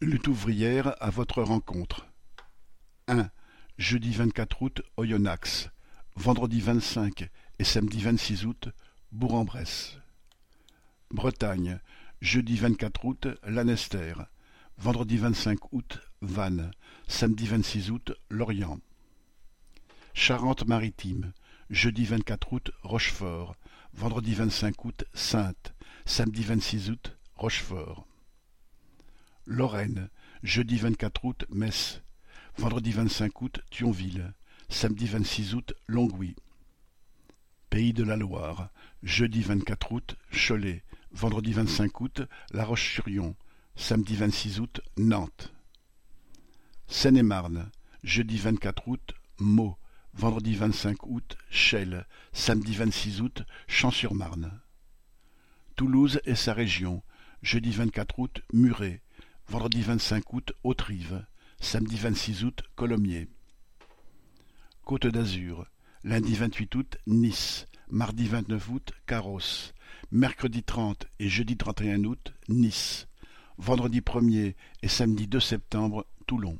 Lutte ouvrière à votre rencontre. un. Jeudi vingt-quatre août, Oyonnax. Vendredi vingt-cinq et samedi vingt-six août, Bourg-en-Bresse. Bretagne. Jeudi vingt-quatre août, Lanester. Vendredi vingt-cinq août, Vannes. Samedi vingt-six août, Lorient. Charente-Maritime. Jeudi vingt-quatre août, Rochefort. Vendredi vingt-cinq août, Saintes. Samedi vingt-six août, Rochefort. Lorraine, jeudi vingt-quatre août, Metz. Vendredi vingt-cinq août, Thionville. Samedi vingt-six août, Longwy. Pays de la Loire, jeudi vingt-quatre août, Cholet. Vendredi vingt-cinq août, La Roche-sur-Yon. Samedi vingt-six août, Nantes. Seine-et-Marne, jeudi vingt-quatre août, Meaux. Vendredi vingt-cinq août, Chelles. Samedi vingt-six août, Champs-sur-Marne. Toulouse et sa région, jeudi vingt-quatre août, Muret. Vendredi vingt-cinq août, Haute-Rive. Samedi vingt-six août, Colomiers. Côte d'Azur. Lundi vingt-huit août, Nice. Mardi vingt-neuf août, Carros. Mercredi trente et jeudi trente et un août, Nice. Vendredi premier et samedi deux septembre, Toulon.